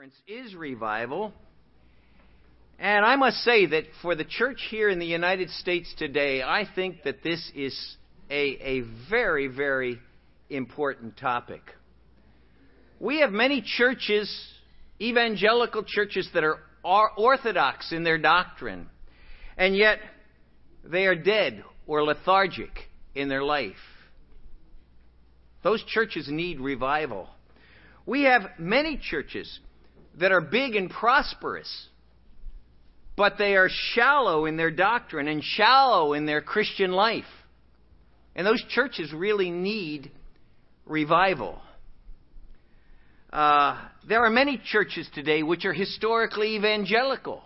conference is revival. And I must say that for the church here in the United States today, I think that this is a, a very, very important topic. We have many churches, evangelical churches, that are orthodox in their doctrine, and yet they are dead or lethargic in their life. Those churches need revival. We have many churches that are big and prosperous, but they are shallow in their doctrine and shallow in their Christian life. And those churches really need revival. Uh, there are many churches today which are historically evangelical,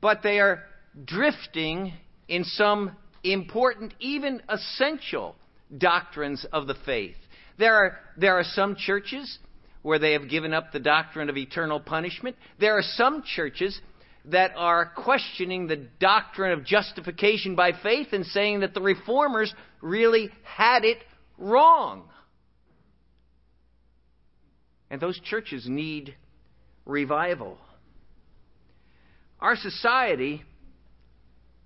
but they are drifting in some important, even essential doctrines of the faith. There are, there are some churches where they have given up the doctrine of eternal punishment. There are some churches that are questioning the doctrine of justification by faith and saying that the reformers really had it wrong. And those churches need revival. Our society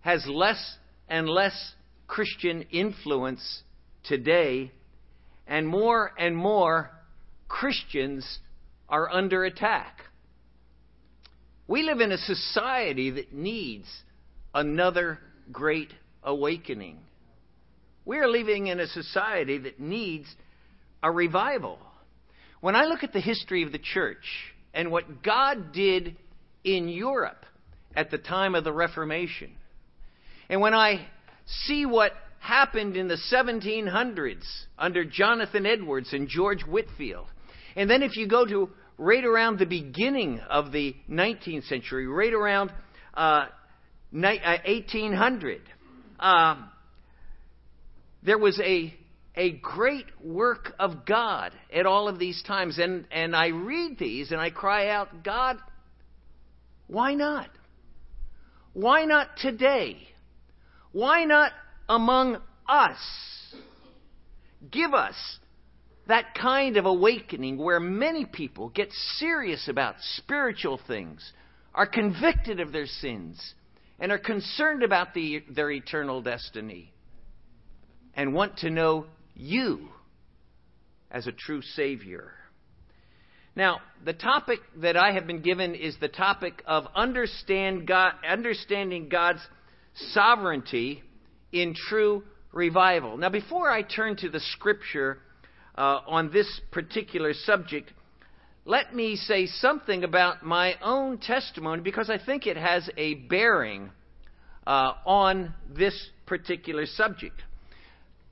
has less and less Christian influence today, and more and more Christians are under attack. We live in a society that needs another great awakening. We're living in a society that needs a revival. When I look at the history of the church and what God did in Europe at the time of the Reformation, and when I see what happened in the 1700s under Jonathan Edwards and George Whitefield, and then if you go to right around the beginning of the 19th century, right around uh, 1800, uh, um, there was a a great work of God at all of these times. And, and I read these and I cry out, God, why not? Why not today? Why not among us? Give us that kind of awakening where many people get serious about spiritual things, are convicted of their sins, and are concerned about the, their eternal destiny, and want to know you as a true Savior. Now, the topic that I have been given is the topic of understand God, understanding God's sovereignty in true revival. Now, before I turn to the scripture uh, on this particular subject, let me say something about my own testimony because I think it has a bearing uh, on this particular subject.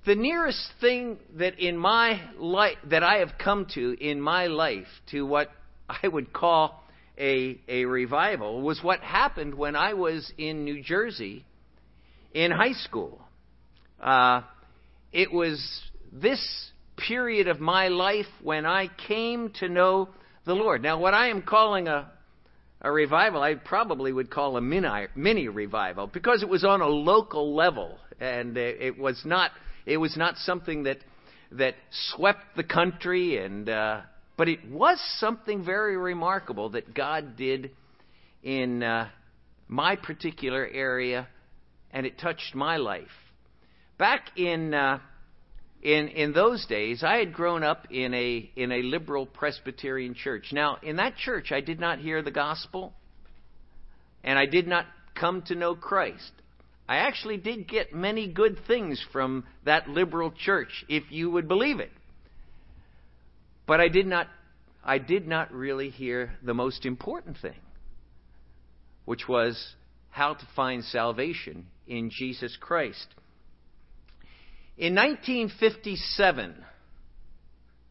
The nearest thing that in my life that I have come to in my life to what I would call a, a revival was what happened when I was in New Jersey in high school. Uh, it was this period of my life when I came to know the Lord. Now, what I am calling a a revival, I probably would call a mini, mini revival because it was on a local level and it was not it was not something that that swept the country and uh, but it was something very remarkable that God did in uh, my particular area and it touched my life. Back in uh, in in those days, I had grown up in a in a liberal Presbyterian church. Now, in that church, I did not hear the gospel, and I did not come to know Christ. I actually did get many good things from that liberal church, if you would believe it. But I did not I did not really hear the most important thing, which was how to find salvation in Jesus Christ. In 1957,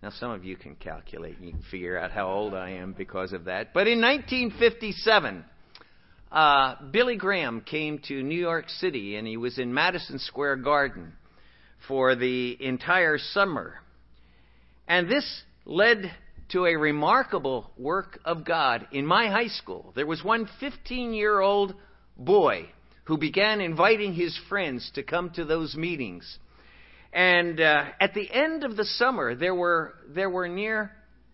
now some of you can calculate and you can figure out how old I am because of that, but in 1957, uh, Billy Graham came to New York City and he was in Madison Square Garden for the entire summer. And this led to a remarkable work of God in my high school. There was one 15 year old boy who began inviting his friends to come to those meetings. And uh, at the end of the summer, there were, there were near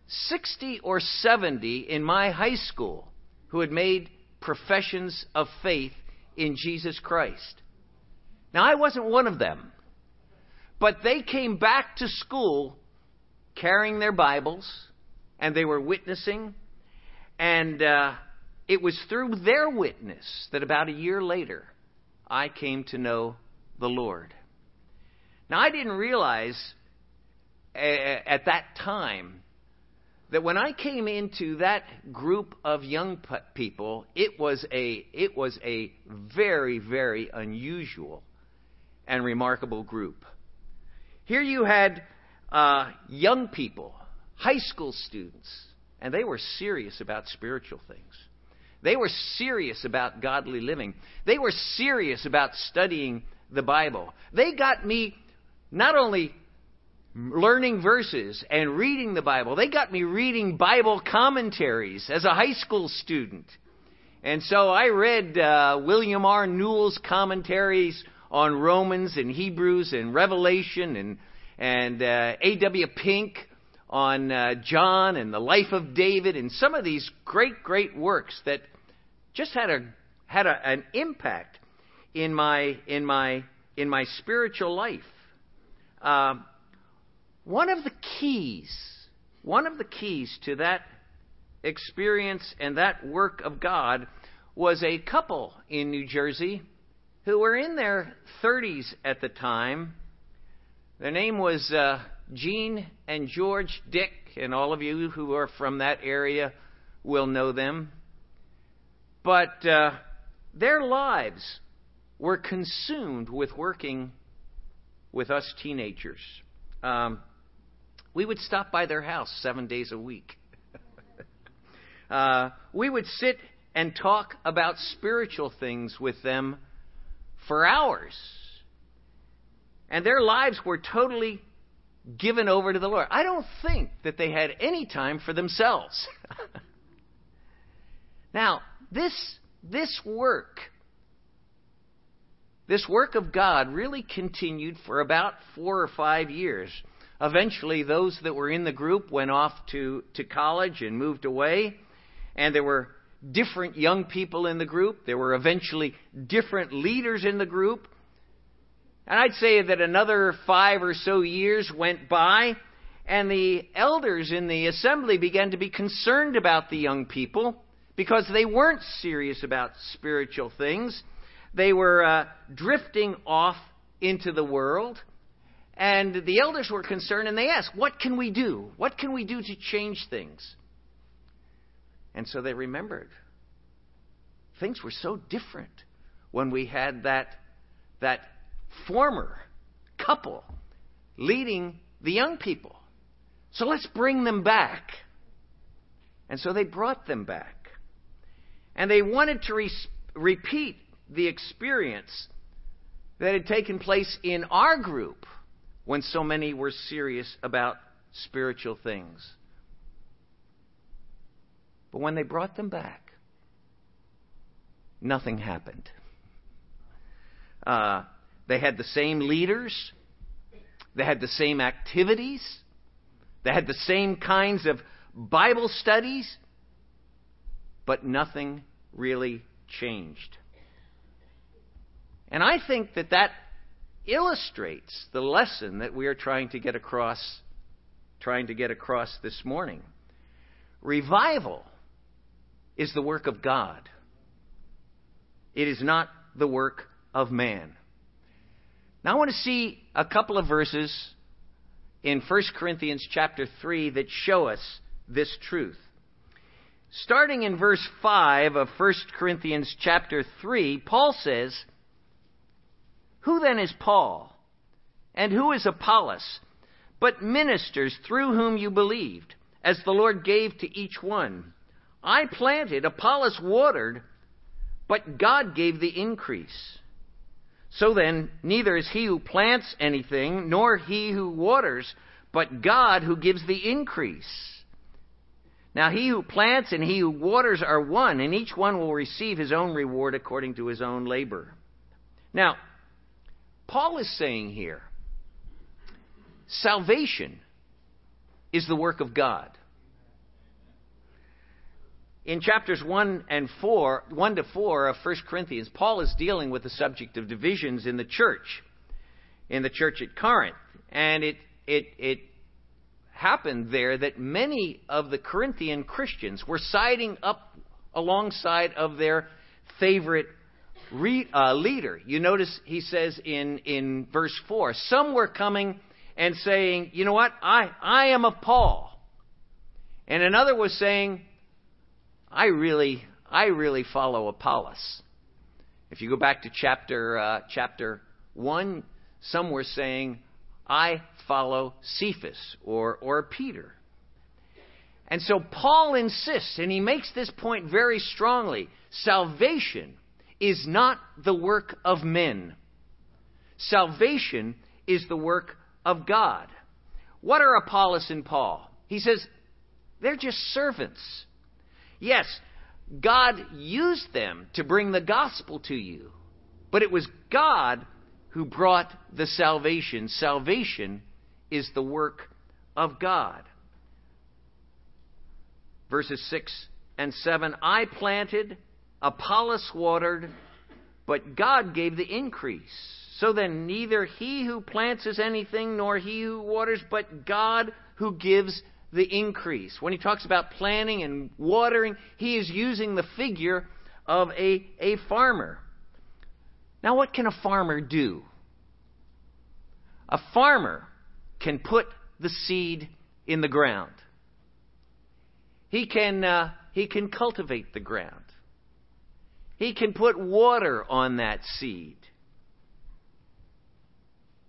60 or 70 in my high school who had made professions of faith in Jesus Christ. Now, I wasn't one of them, but they came back to school carrying their Bibles and they were witnessing, and uh, it was through their witness that about a year later I came to know the Lord. Now, I didn't realize at that time that when I came into that group of young people, it was a it was a very very unusual and remarkable group. Here you had uh, young people, high school students, and they were serious about spiritual things. They were serious about godly living. They were serious about studying the Bible. They got me not only learning verses and reading the Bible. They got me reading Bible commentaries as a high school student. And so I read uh, William R. Newell's commentaries on Romans and Hebrews and Revelation and, and uh, A.W. Pink on uh, John and the life of David and some of these great, great works that just had a had a, an impact in my in my in my spiritual life. Um, one of the keys, one of the keys to that experience and that work of God was a couple in New Jersey who were in their 30s at the time. Their name was uh, Gene and George Dick, and all of you who are from that area will know them. But uh, their lives were consumed with working with us teenagers. Um, we would stop by their house seven days a week. uh, we would sit and talk about spiritual things with them for hours. And their lives were totally given over to the Lord. I don't think that they had any time for themselves. now, this, this work, this work of God really continued for about four or five years. Eventually, those that were in the group went off to, to college and moved away, and there were different young people in the group. There were eventually different leaders in the group. And I'd say that another five or so years went by, and the elders in the assembly began to be concerned about the young people because they weren't serious about spiritual things. They were uh, drifting off into the world. And the elders were concerned and they asked, What can we do? What can we do to change things? And so they remembered. Things were so different when we had that, that former couple leading the young people. So let's bring them back. And so they brought them back. And they wanted to re- repeat the experience that had taken place in our group when so many were serious about spiritual things. But when they brought them back, nothing happened. Uh, they had the same leaders, they had the same activities, they had the same kinds of Bible studies, but nothing really changed. And I think that that illustrates the lesson that we are trying to get across trying to get across this morning. Revival is the work of God. It is not the work of man. Now I want to see a couple of verses in 1 Corinthians chapter 3 that show us this truth. Starting in verse 5 of 1 Corinthians chapter 3, Paul says, who then is Paul? And who is Apollos? But ministers through whom you believed, as the Lord gave to each one. I planted, Apollos watered, but God gave the increase. So then, neither is he who plants anything, nor he who waters, but God who gives the increase. Now he who plants and he who waters are one, and each one will receive his own reward according to his own labor. Now, Paul is saying here salvation is the work of God. in chapters 1 and 4, 1 to 4 of 1 Corinthians, Paul is dealing with the subject of divisions in the church, in the church at Corinth. And it, it, it happened there that many of the Corinthian Christians were siding up alongside of their favorite re, uh, leader. You notice he says in, in verse 4 some were coming and saying, You know what? I, I am of Paul. And another was saying, I really, I really follow Apollos. If you go back to chapter, uh, chapter 1, some were saying, I follow Cephas or, or Peter. And so Paul insists, and he makes this point very strongly salvation is not the work of men, salvation is the work of God. What are Apollos and Paul? He says, they're just servants. Yes, God used them to bring the gospel to you, but it was God who brought the salvation. Salvation is the work of God. Verses 6 and 7 I planted, Apollos watered, but God gave the increase. So then, neither he who plants is anything, nor he who waters, but God who gives the increase. When he talks about planting and watering, he is using the figure of a, a farmer. Now, what can a farmer do? A farmer can put the seed in the ground. He can, uh, he can cultivate the ground. He can put water on that seed.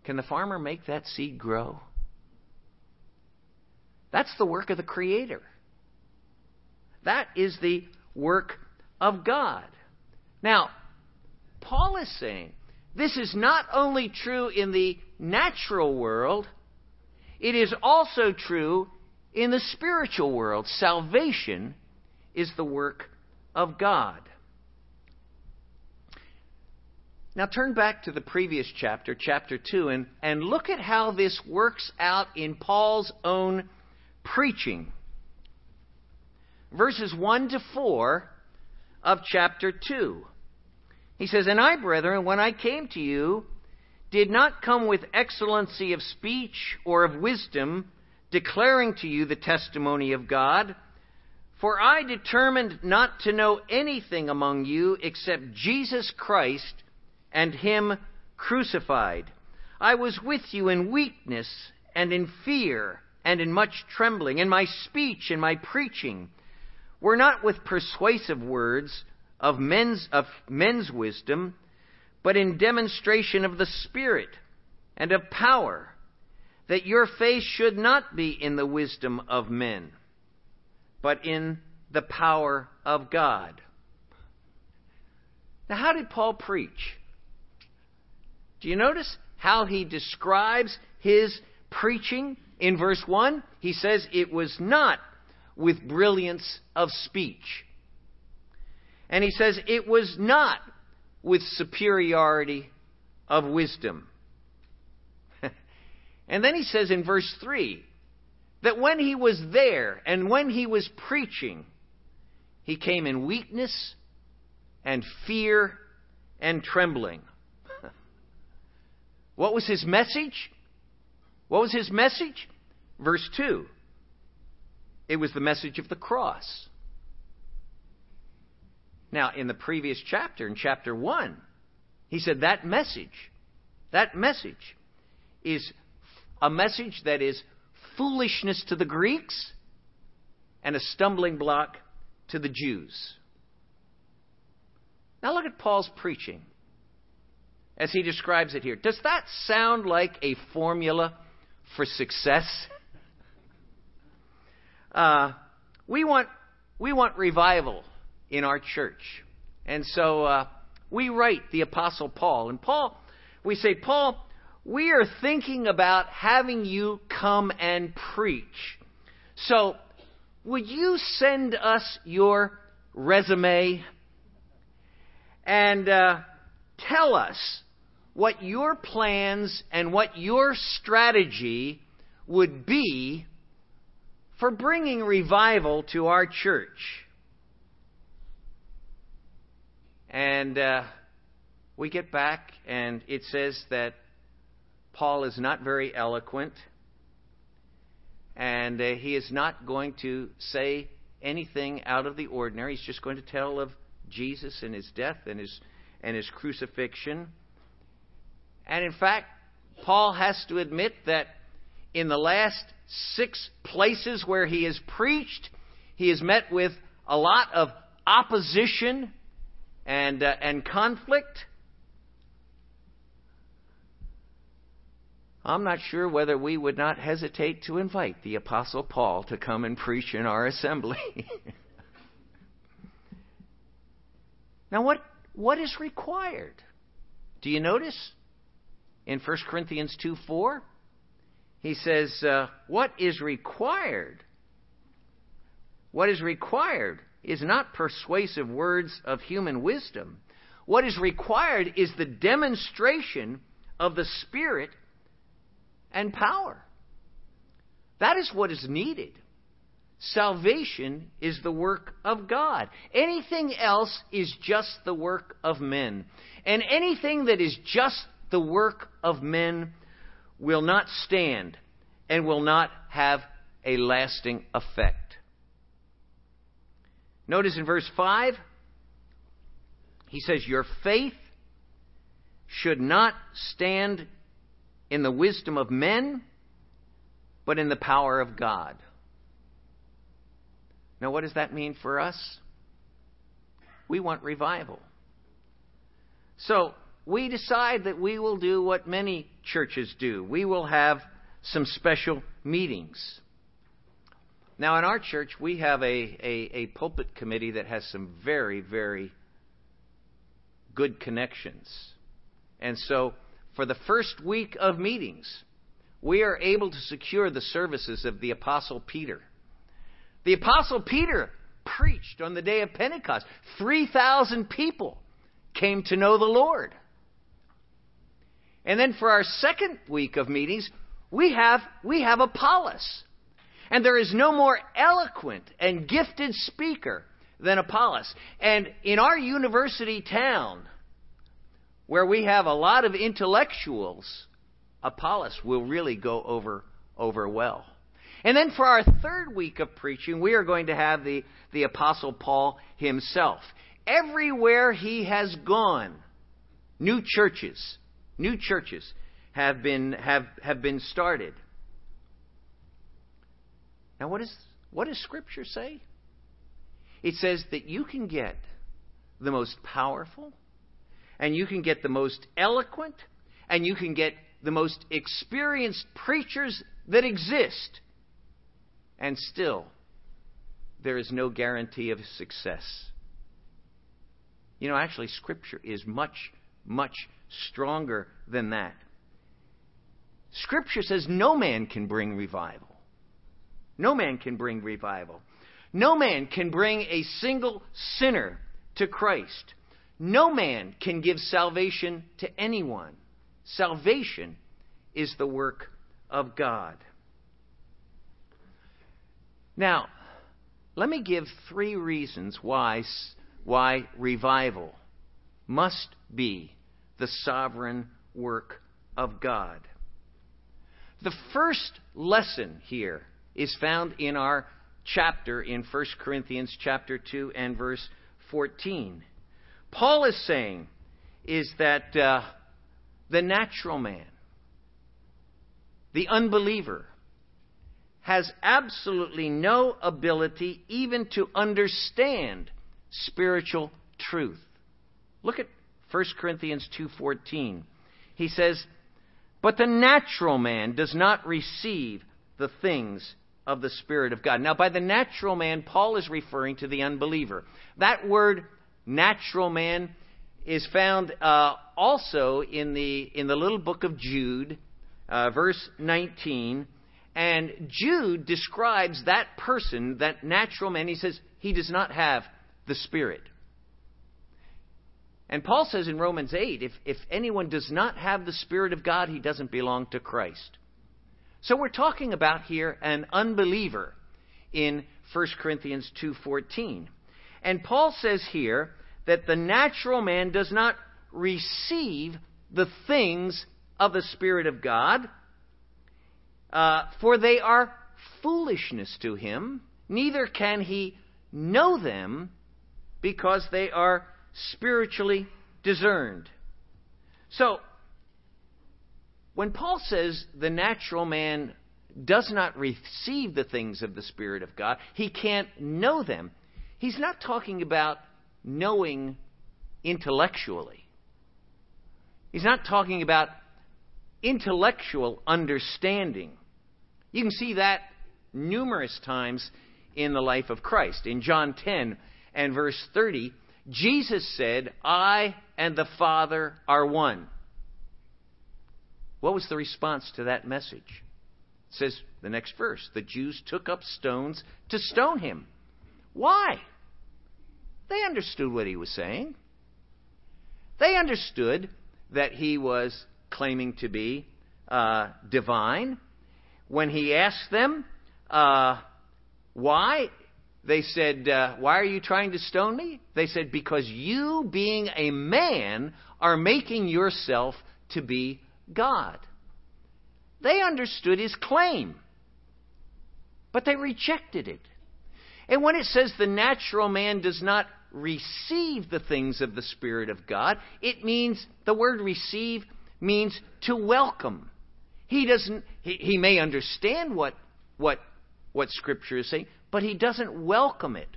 Can the farmer make that seed grow? That's the work of the Creator. That is the work of God. Now, Paul is saying this is not only true in the natural world, it is also true in the spiritual world. Salvation is the work of God. Now turn back to the previous chapter, chapter 2, and, and look at how this works out in Paul's own preaching. Verses 1 to 4 of chapter 2. He says, And I, brethren, when I came to you, did not come with excellency of speech or of wisdom, declaring to you the testimony of God. For I determined not to know anything among you except Jesus Christ and Him crucified. I was with you in weakness and in fear and in much trembling, and my speech and my preaching were not with persuasive words of men's, of men's wisdom, but in demonstration of the Spirit and of power, that your faith should not be in the wisdom of men, but in the power of God. Now, how did Paul preach? Do you notice how he describes his preaching? In verse 1, he says it was not with brilliance of speech. And he says it was not with superiority of wisdom. and then he says in verse 3 that when he was there and when he was preaching, he came in weakness and fear and trembling. What was his message? What was his message? Verse 2 it was the message of the cross. Now, in the previous chapter, in chapter 1, he said that message, that message is a message that is foolishness to the Greeks and a stumbling block to the Jews. Now, look at Paul's preaching as he describes it here. Does that sound like a formula for success? Uh, we want we want revival in our church, and so uh, we write the Apostle Paul. And Paul, we say, Paul, we are thinking about having you come and preach. So, would you send us your resume and uh, tell us what your plans and what your strategy would be for bringing revival to our church. And uh, we get back, and it says that Paul is not very eloquent, and uh, he is not going to say anything out of the ordinary. He's just going to tell of Jesus and his death and his and his crucifixion. And in fact, Paul has to admit that in the last six places where he has preached, he has met with a lot of opposition and, uh, and conflict. I'm not sure whether we would not hesitate to invite the Apostle Paul to come and preach in our assembly. now, what, what is required? Do you notice in 1 Corinthians 2 4? He says, uh, What is required? What is required is not persuasive words of human wisdom. What is required is the demonstration of the Spirit and power. That is what is needed. Salvation is the work of God. Anything else is just the work of men. And anything that is just the work of men will not stand and will not have a lasting effect. Notice in verse 5, he says, Your faith should not stand in the wisdom of men, but in the power of God. Now, what does that mean for us? We want revival. So, we decide that we will do what many churches do. We will have some special meetings. Now, in our church, we have a, a, a pulpit committee that has some very, very good connections. And so, for the first week of meetings, we are able to secure the services of the Apostle Peter. The Apostle Peter preached on the day of Pentecost. 3,000 people came to know the Lord. And then for our second week of meetings, we have, we have Apollos. And there is no more eloquent and gifted speaker than Apollos. And in our university town, where we have a lot of intellectuals, Apollos will really go over, over well. And then for our third week of preaching, we are going to have the, the Apostle Paul himself. Everywhere he has gone, new churches, new churches have been, have, have been started. Now, what, is, what does Scripture say? It says that you can get the most powerful, and you can get the most eloquent, and you can get the most experienced preachers that exist, and still there is no guarantee of success. You know, actually, Scripture is much, much stronger than that. Scripture says no man can bring revival. No man can bring revival. No man can bring a single sinner to Christ. No man can give salvation to anyone. Salvation is the work of God. Now, let me give three reasons why, why revival must be the sovereign work of God. The first lesson here is found in our chapter in 1 Corinthians chapter 2 and verse 14. Paul is saying is that uh, the natural man, the unbeliever, has absolutely no ability even to understand spiritual truth. Look at 1 Corinthians 2:14. He says, "But the natural man does not receive the things of the Spirit of God." Now, by the natural man, Paul is referring to the unbeliever. That word natural man is found uh, also in the in the little book of Jude, uh, verse 19. And Jude describes that person, that natural man. He says he does not have the Spirit. And Paul says in Romans 8 if, if anyone does not have the Spirit of God, he doesn't belong to Christ. So we're talking about here an unbeliever in 1 Corinthians 2:14. And Paul says here that the natural man does not receive the things of the Spirit of God, uh, for they are foolishness to him, neither can he know them because they are spiritually discerned. So, when Paul says the natural man does not receive the things of the Spirit of God, he can't know them, he's not talking about knowing intellectually. He's not talking about intellectual understanding. You can see that numerous times in the life of Christ. In John 10 and verse 30, Jesus said, I and the Father are one. What was the response to that message? It says the next verse the Jews took up stones to stone him. Why? They understood what he was saying. They understood that he was claiming to be uh, divine. When he asked them uh, why, they said, uh, Why are you trying to stone me? They said, Because you, being a man, are making yourself to be God. They understood his claim, but they rejected it. And when it says the natural man does not receive the things of the Spirit of God, it means the word receive means to welcome. He doesn't he, he may understand what what what scripture is saying, but he doesn't welcome it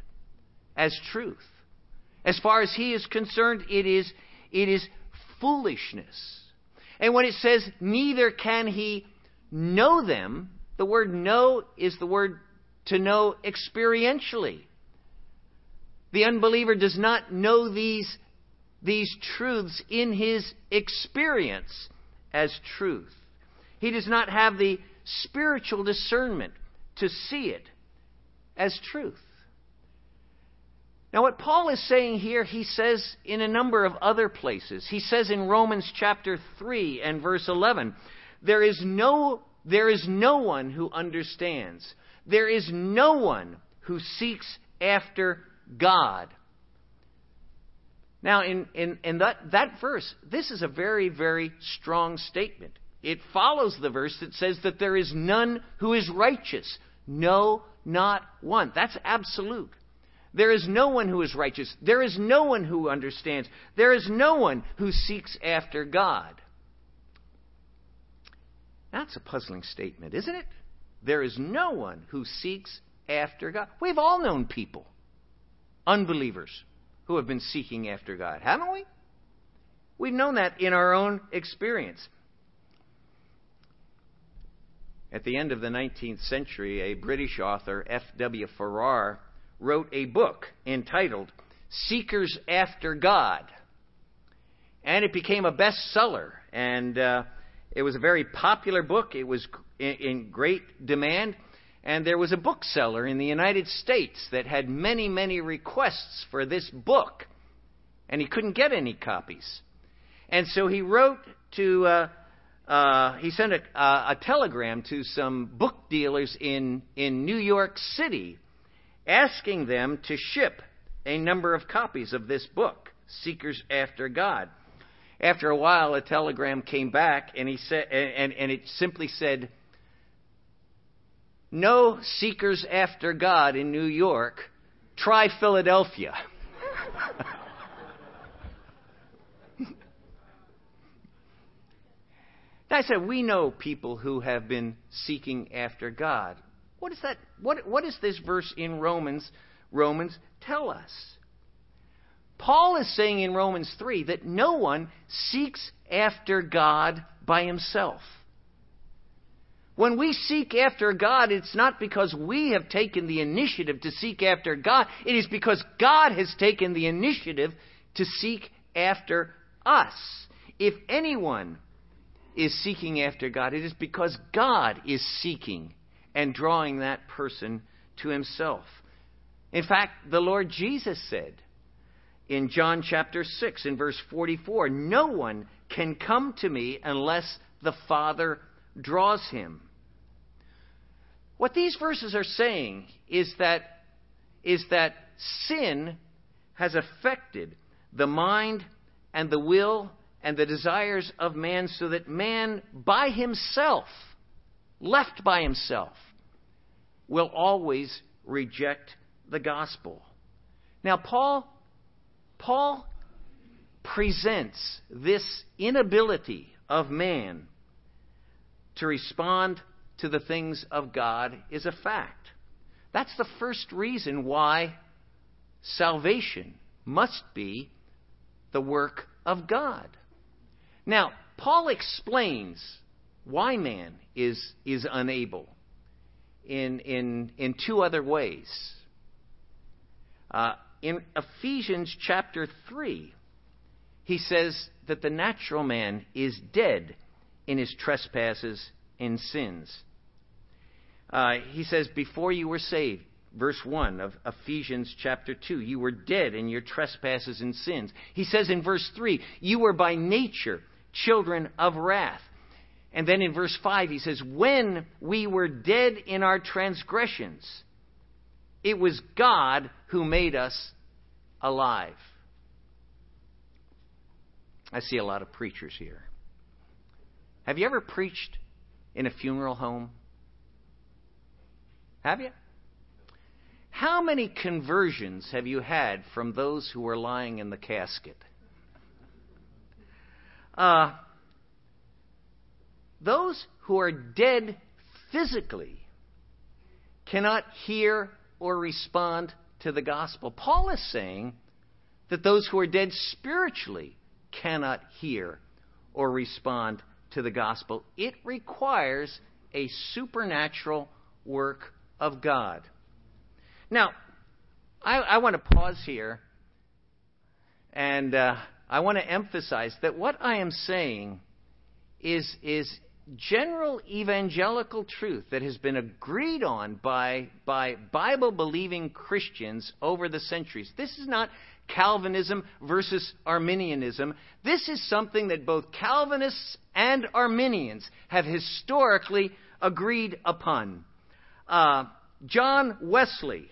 as truth. As far as he is concerned, it is it is foolishness. And when it says neither can he know them, the word know is the word to know experientially. The unbeliever does not know these, these truths in his experience as truth. He does not have the spiritual discernment to see it as truth. Now, what Paul is saying here, he says in a number of other places. He says in Romans chapter 3 and verse 11, there is no, there is no one who understands. There is no one who seeks after God. Now, in, in, in that, that verse, this is a very, very strong statement. It follows the verse that says that there is none who is righteous. No, not one. That's absolute. There is no one who is righteous. There is no one who understands. There is no one who seeks after God. That's a puzzling statement, isn't it? There is no one who seeks after God. We've all known people, unbelievers, who have been seeking after God, haven't we? We've known that in our own experience. At the end of the 19th century, a British author, F.W. Farrar, wrote a book entitled Seekers After God. And it became a bestseller. And uh, it was a very popular book. It was in great demand. And there was a bookseller in the United States that had many, many requests for this book. And he couldn't get any copies. And so he wrote to, uh, uh, he sent a, a, telegram to some book dealers in, in New York City asking them to ship a number of copies of this book, Seekers After God. After a while, a telegram came back, and he said, and, and it simply said, "No seekers after God in New York. Try Philadelphia." I said, we know people who have been seeking after God. What is that? What, what does this verse in Romans, Romans tell us? Paul is saying in Romans 3 that no one seeks after God by himself. When we seek after God, it's not because we have taken the initiative to seek after God. It is because God has taken the initiative to seek after us. If anyone is seeking after God, it is because God is seeking and drawing that person to himself. In fact, the Lord Jesus said, in John chapter 6, in verse 44 No one can come to me unless the Father draws him. What these verses are saying is that, is that sin has affected the mind and the will and the desires of man so that man by himself, left by himself, will always reject the gospel. Now Paul Paul presents this inability of man to respond to the things of God is a fact. That's the first reason why salvation must be the work of God. Now, Paul explains why man is, is unable in, in, in two other ways. Uh, in Ephesians chapter 3, he says that the natural man is dead in his trespasses and sins. Uh, he says, Before you were saved, verse 1 of Ephesians chapter 2, you were dead in your trespasses and sins. He says in verse 3, You were by nature children of wrath. And then in verse 5, he says, When we were dead in our transgressions, it was God who made us alive. I see a lot of preachers here. Have you ever preached in a funeral home? Have you? How many conversions have you had from those who were lying in the casket? Uh, those who are dead physically cannot hear or respond to the gospel. Paul is saying that those who are dead spiritually cannot hear or respond to the gospel. It requires a supernatural work of God. Now, I, I want to pause here and uh, I want to emphasize that what I am saying is, is general evangelical truth that has been agreed on by, by Bible believing Christians over the centuries. This is not Calvinism versus Arminianism. This is something that both Calvinists and Arminians have historically agreed upon. Uh, John Wesley,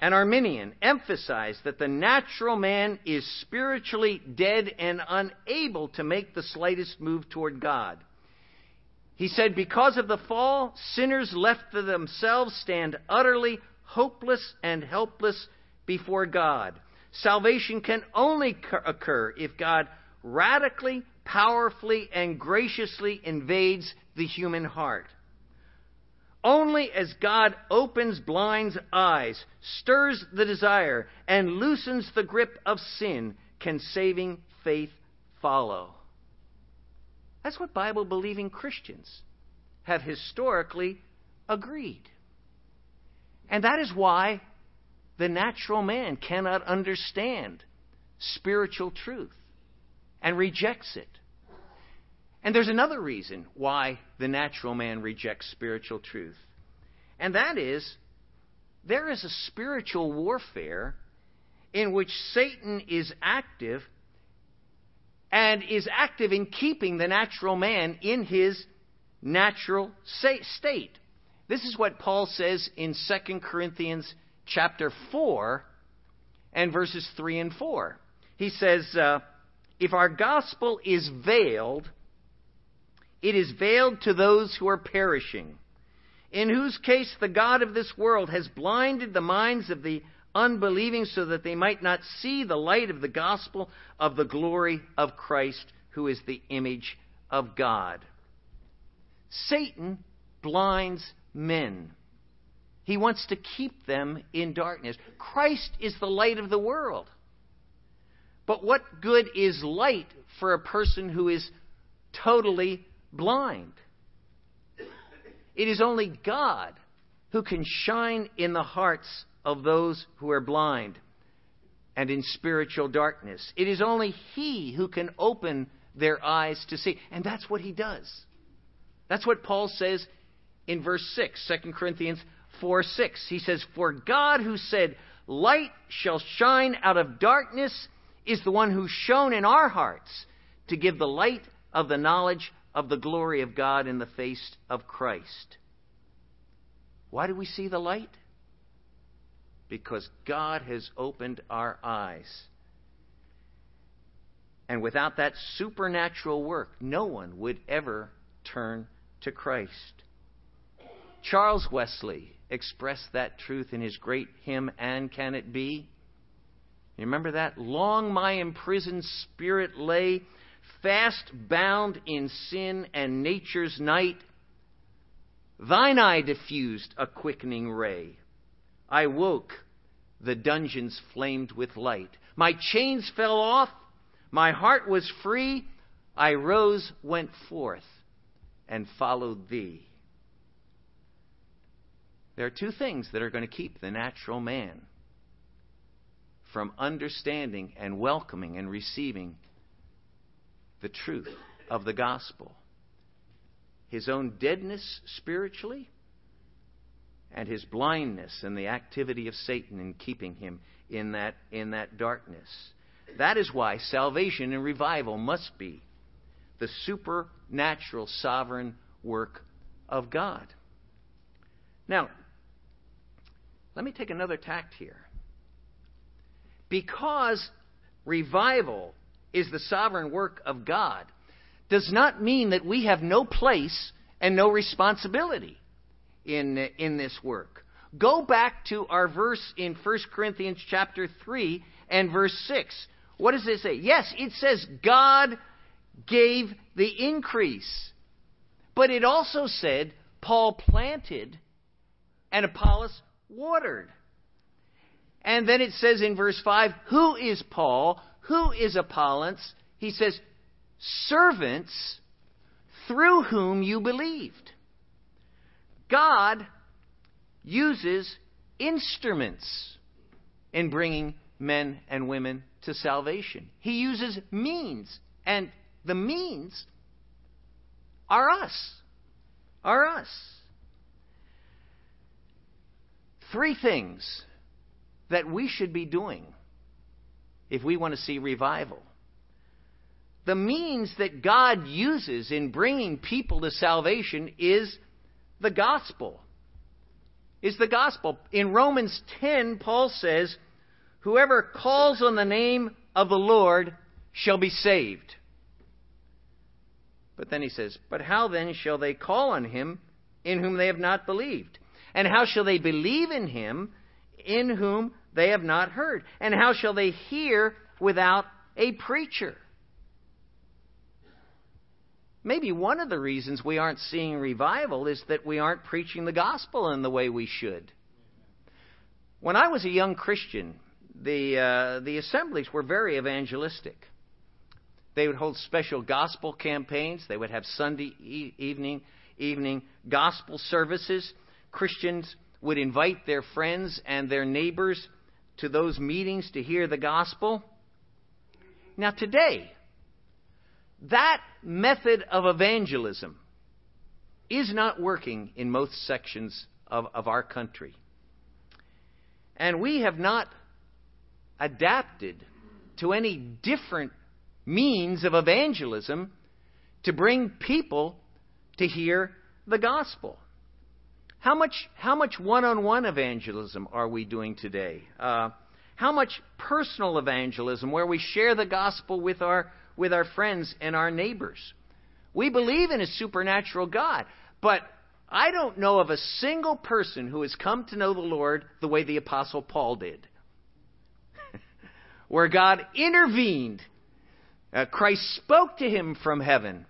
an Arminian, emphasized that the natural man is spiritually dead and unable to make the slightest move toward God. He said, Because of the fall, sinners left to themselves stand utterly hopeless and helpless before God. Salvation can only occur if God radically, powerfully, and graciously invades the human heart. Only as God opens blind's eyes, stirs the desire, and loosens the grip of sin can saving faith follow. That's what Bible believing Christians have historically agreed. And that is why the natural man cannot understand spiritual truth and rejects it. And there's another reason why the natural man rejects spiritual truth, and that is there is a spiritual warfare in which Satan is active and is active in keeping the natural man in his natural state. This is what Paul says in 2 Corinthians chapter 4 and verses 3 and 4. He says, uh, If our gospel is veiled, it is veiled to those who are perishing, in whose case the God of this world has blinded the minds of the unbelieving so that they might not see the light of the gospel of the glory of Christ, who is the image of God. Satan blinds men. He wants to keep them in darkness. Christ is the light of the world. But what good is light for a person who is totally blind? It is only God who can shine in the hearts of those who are blind and in spiritual darkness. It is only He who can open their eyes to see. And that's what He does. That's what Paul says in verse 6, 2 Corinthians 4 6. He says, For God who said, Light shall shine out of darkness, is the one who shone in our hearts to give the light of the knowledge of the glory of God in the face of Christ. Why do we see the light? Because God has opened our eyes And without that supernatural work, no one would ever turn to Christ. Charles Wesley expressed that truth in his great hymn, And Can It Be? You remember that? Long my imprisoned spirit lay, fast bound in sin and nature's night. Thine eye diffused a quickening ray. I woke, the dungeons flamed with light. My chains fell off, my heart was free. I rose, went forth, and followed thee. There are two things that are going to keep the natural man from understanding and welcoming and receiving the truth of the gospel his own deadness spiritually and his blindness and the activity of Satan in keeping him in that, in that darkness. That is why salvation and revival must be the supernatural sovereign work of God. Now, let me take another tact here. Because revival is the sovereign work of God, does not mean that we have no place and no responsibility in, in this work. Go back to our verse in 1 Corinthians chapter 3 and verse 6. What does it say? Yes, it says God gave the increase. But it also said Paul planted and Apollos watered. And then it says in verse 5, Who is Paul? Who is Apollos? He says, Servants through whom you believed. God uses instruments in bringing men and women to salvation. He uses means, and the means are us. Are us. Three things that we should be doing if we want to see revival. The means that God uses in bringing people to salvation is the gospel. Is the gospel. In Romans 10, Paul says, Whoever calls on the name of the Lord shall be saved. But then he says, But how then shall they call on him in whom they have not believed? And how shall they believe in him in whom they have not heard? And how shall they hear without a preacher? Maybe one of the reasons we aren't seeing revival is that we aren't preaching the gospel in the way we should. When I was a young Christian, the, uh, the assemblies were very evangelistic. They would hold special gospel campaigns. They would have Sunday e- evening evening gospel services. Christians would invite their friends and their neighbors to those meetings to hear the gospel. Now, today, that method of evangelism is not working in most sections of, of our country. And we have not adapted to any different means of evangelism to bring people to hear the gospel. How much, how much one-on-one evangelism are we doing today? Uh, how much personal evangelism where we share the gospel with our, with our friends and our neighbors? We believe in a supernatural God, but I don't know of a single person who has come to know the Lord the way the Apostle Paul did. where God intervened. Uh, Christ spoke to him from heaven.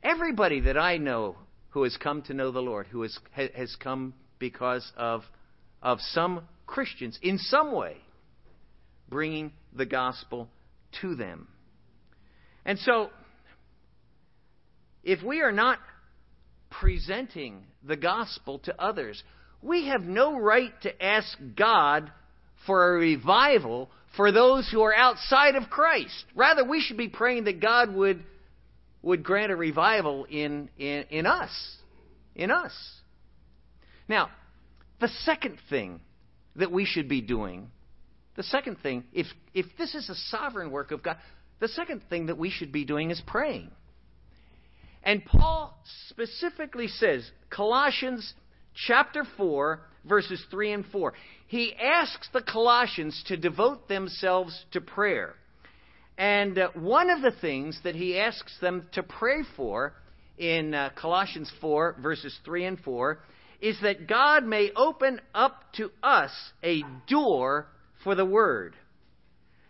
Everybody that I know who has come to know the Lord, who has, has come because of, of some Christians in some way bringing the gospel to them. And so, if we are not presenting the gospel to others, we have no right to ask God for a revival for those who are outside of Christ. Rather, we should be praying that God would would grant a revival in, in, in us. In us. Now, the second thing that we should be doing, the second thing, if, if this is a sovereign work of God, the second thing that we should be doing is praying. And Paul specifically says, Colossians chapter 4, verses 3 and 4, he asks the Colossians to devote themselves to prayer. And uh, one of the things that he asks them to pray for in uh, Colossians 4, verses 3 and 4, is that God may open up to us a door for the word,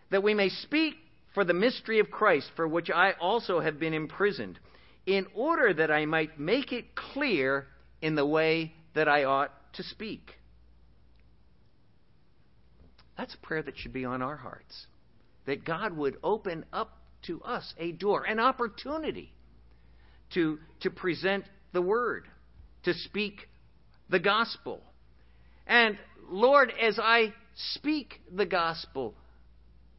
that we may speak for the mystery of Christ, for which I also have been imprisoned, in order that I might make it clear in the way that I ought to speak. That's a prayer that should be on our hearts. That God would open up to us a door, an opportunity to, to present the word, to speak the gospel. And Lord, as I speak the gospel,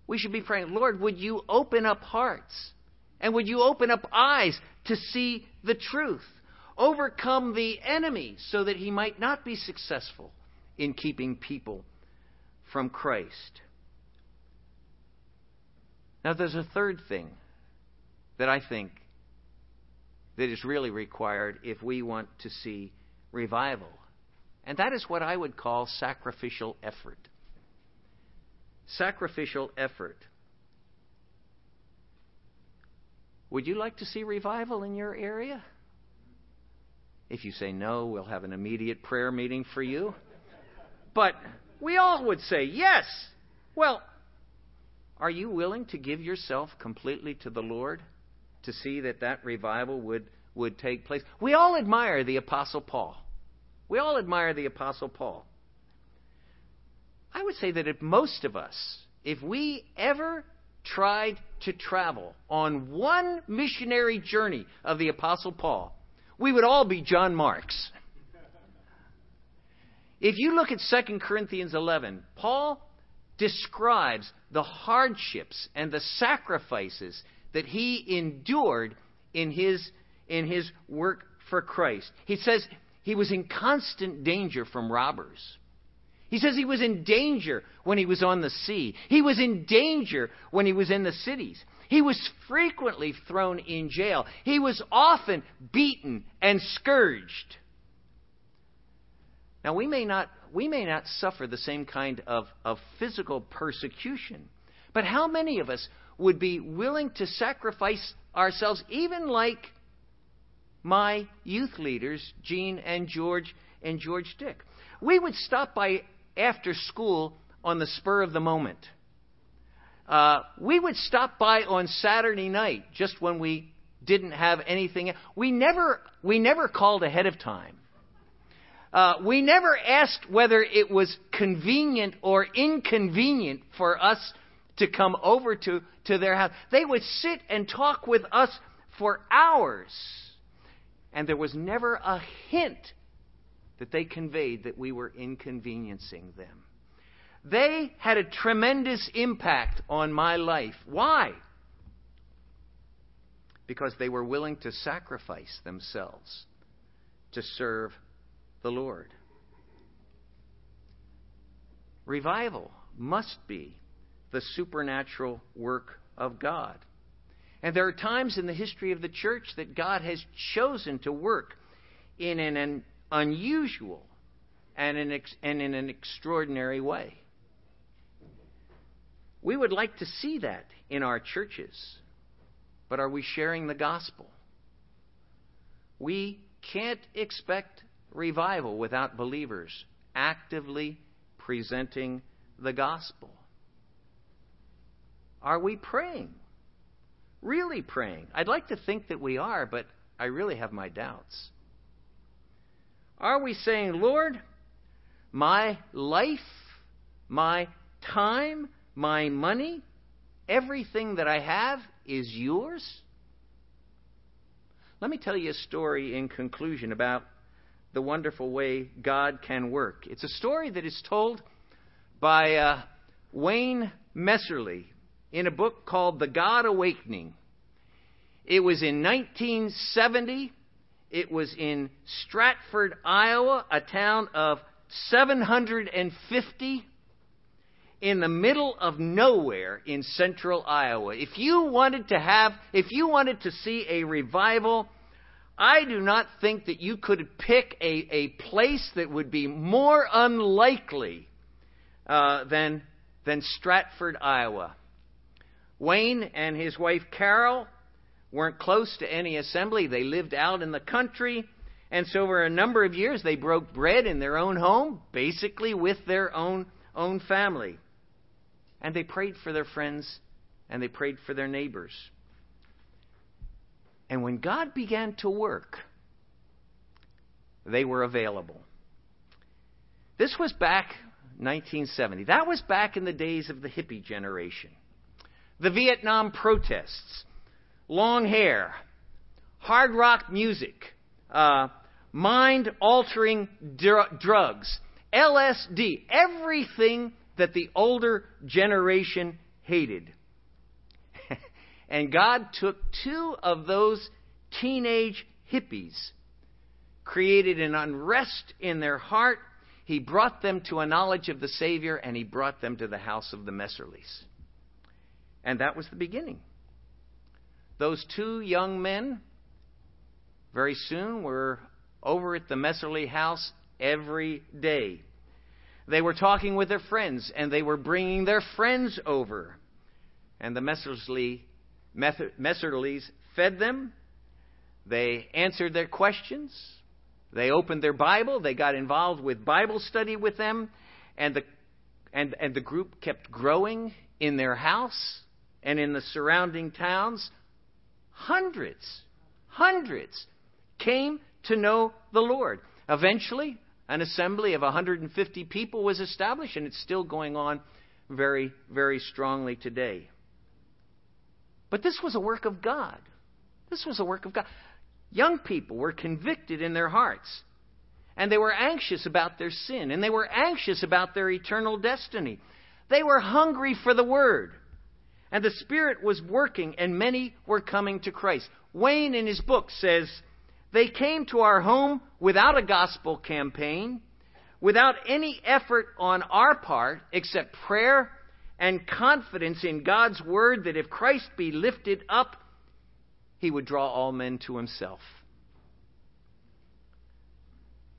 we should be praying, Lord, would you open up hearts? And would you open up eyes to see the truth? Overcome the enemy so that he might not be successful in keeping people from Christ. Now, there's a third thing that I think that is really required if we want to see revival. And that is what I would call sacrificial effort. Sacrificial effort. Would you like to see revival in your area? If you say no, we'll have an immediate prayer meeting for you. But we all would say yes. Well, are you willing to give yourself completely to the Lord to see that that revival would, would take place? We all admire the Apostle Paul. We all admire the Apostle Paul. I would say that if most of us, if we ever tried to travel on one missionary journey of the Apostle Paul, we would all be John Marks. If you look at 2 Corinthians 11, Paul describes the hardships and the sacrifices that he endured in his, in his work for Christ. He says he was in constant danger from robbers. He says he was in danger when he was on the sea. He was in danger when he was in the cities. He was frequently thrown in jail. He was often beaten and scourged. Now, we may not, we may not suffer the same kind of, of physical persecution, but how many of us would be willing to sacrifice ourselves, even like my youth leaders, Gene and George and George Dick? We would stop by after school on the spur of the moment. Uh, we would stop by on Saturday night just when we didn't have anything. We never, we never called ahead of time. Uh, we never asked whether it was convenient or inconvenient for us to come over to, to their house. They would sit and talk with us for hours. And there was never a hint that they conveyed that we were inconveniencing them. They had a tremendous impact on my life. Why? Because they were willing to sacrifice themselves to serve the Lord. Revival must be the supernatural work of God. And there are times in the history of the church that God has chosen to work in an unusual and, an ex- and in an extraordinary way. We would like to see that in our churches, but are we sharing the gospel? We can't expect revival without believers actively presenting the gospel? Are we praying? Really praying? I'd like to think that we are, but I really have my doubts. Are we saying, Lord, my life, my time, my money, everything that I have is yours? Let me tell you a story in conclusion about the wonderful way God can work. It's a story that is told by uh, Wayne Messerly in a book called The God Awakening. It was in 1970. It was in Stratford, Iowa, a town of 750 in the middle of nowhere in central Iowa. If you wanted to have, if you wanted to see a revival, I do not think that you could pick a, a place that would be more unlikely uh, than, than Stratford, Iowa. Wayne and his wife Carol weren't close to any assembly. They lived out in the country. And so, over a number of years, they broke bread in their own home, basically with their own, own family. And they prayed for their friends and they prayed for their neighbors. And when God began to work, they were available. This was back 1970. That was back in the days of the hippie generation. The Vietnam protests, long hair, hard rock music, uh, mind altering dr- drugs, LSD, everything that the older generation hated. And God took two of those teenage hippies, created an unrest in their heart. He brought them to a knowledge of the Savior, and he brought them to the house of the Messerlys. And that was the beginning. Those two young men very soon were over at the Messerly house every day. They were talking with their friends, and they were bringing their friends over. And the Messerly, Messerlys fed them. They answered their questions. They opened their Bible. They got involved with Bible study with them. And the, and, and the group kept growing in their house and in the surrounding towns. Hundreds, hundreds came to know the Lord. Eventually, an assembly of 150 people was established, and it's still going on very, very strongly today. But this was a work of God. This was a work of God. Young people were convicted in their hearts, and they were anxious about their sin, and they were anxious about their eternal destiny. They were hungry for the Word, and the Spirit was working, and many were coming to Christ. Wayne, in his book, says, they came to our home without a gospel campaign, without any effort on our part except prayer and confidence in God's word that if Christ be lifted up, he would draw all men to himself.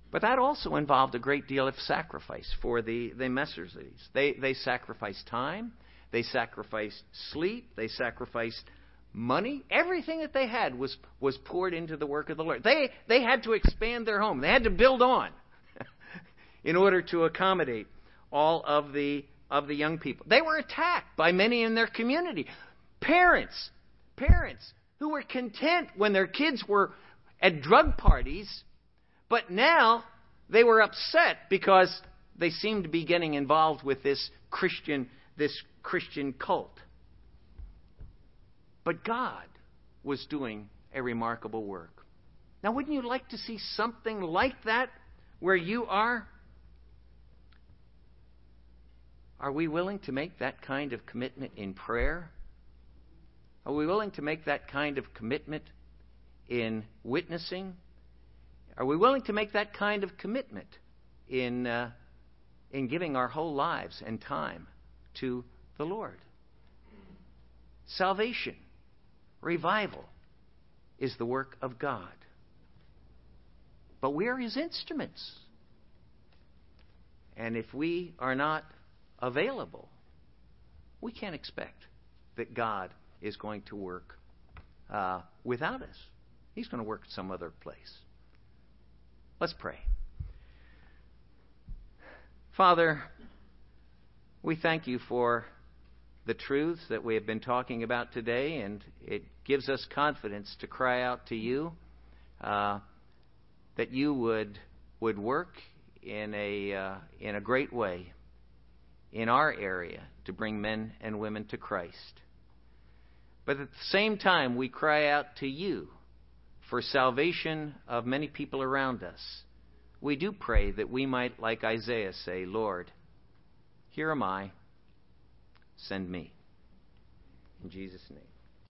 But that also involved a great deal of sacrifice for the, the. They, they sacrificed time, they sacrificed sleep, they sacrificed money, everything that they had was, was poured into the work of the Lord. They, they had to expand their home, they had to build on in order to accommodate all of the, of the young people. They were attacked by many in their community. Parents, parents who were content when their kids were at drug parties, but now they were upset because they seemed to be getting involved with this Christian, this Christian cult. But God was doing a remarkable work. Now, wouldn't you like to see something like that where you are? Are we willing to make that kind of commitment in prayer? Are we willing to make that kind of commitment in witnessing? Are we willing to make that kind of commitment in, uh, in giving our whole lives and time to the Lord? Salvation Revival is the work of God. But we are His instruments. And if we are not available, we can't expect that God is going to work uh, without us. He's going to work some other place. Let's pray. Father, we thank you for the truths that we have been talking about today, and it gives us confidence to cry out to you uh, that you would would work in a uh, in a great way in our area to bring men and women to Christ. But at the same time, we cry out to you for salvation of many people around us. We do pray that we might, like Isaiah, say, Lord, here am I send me. In Jesus' name.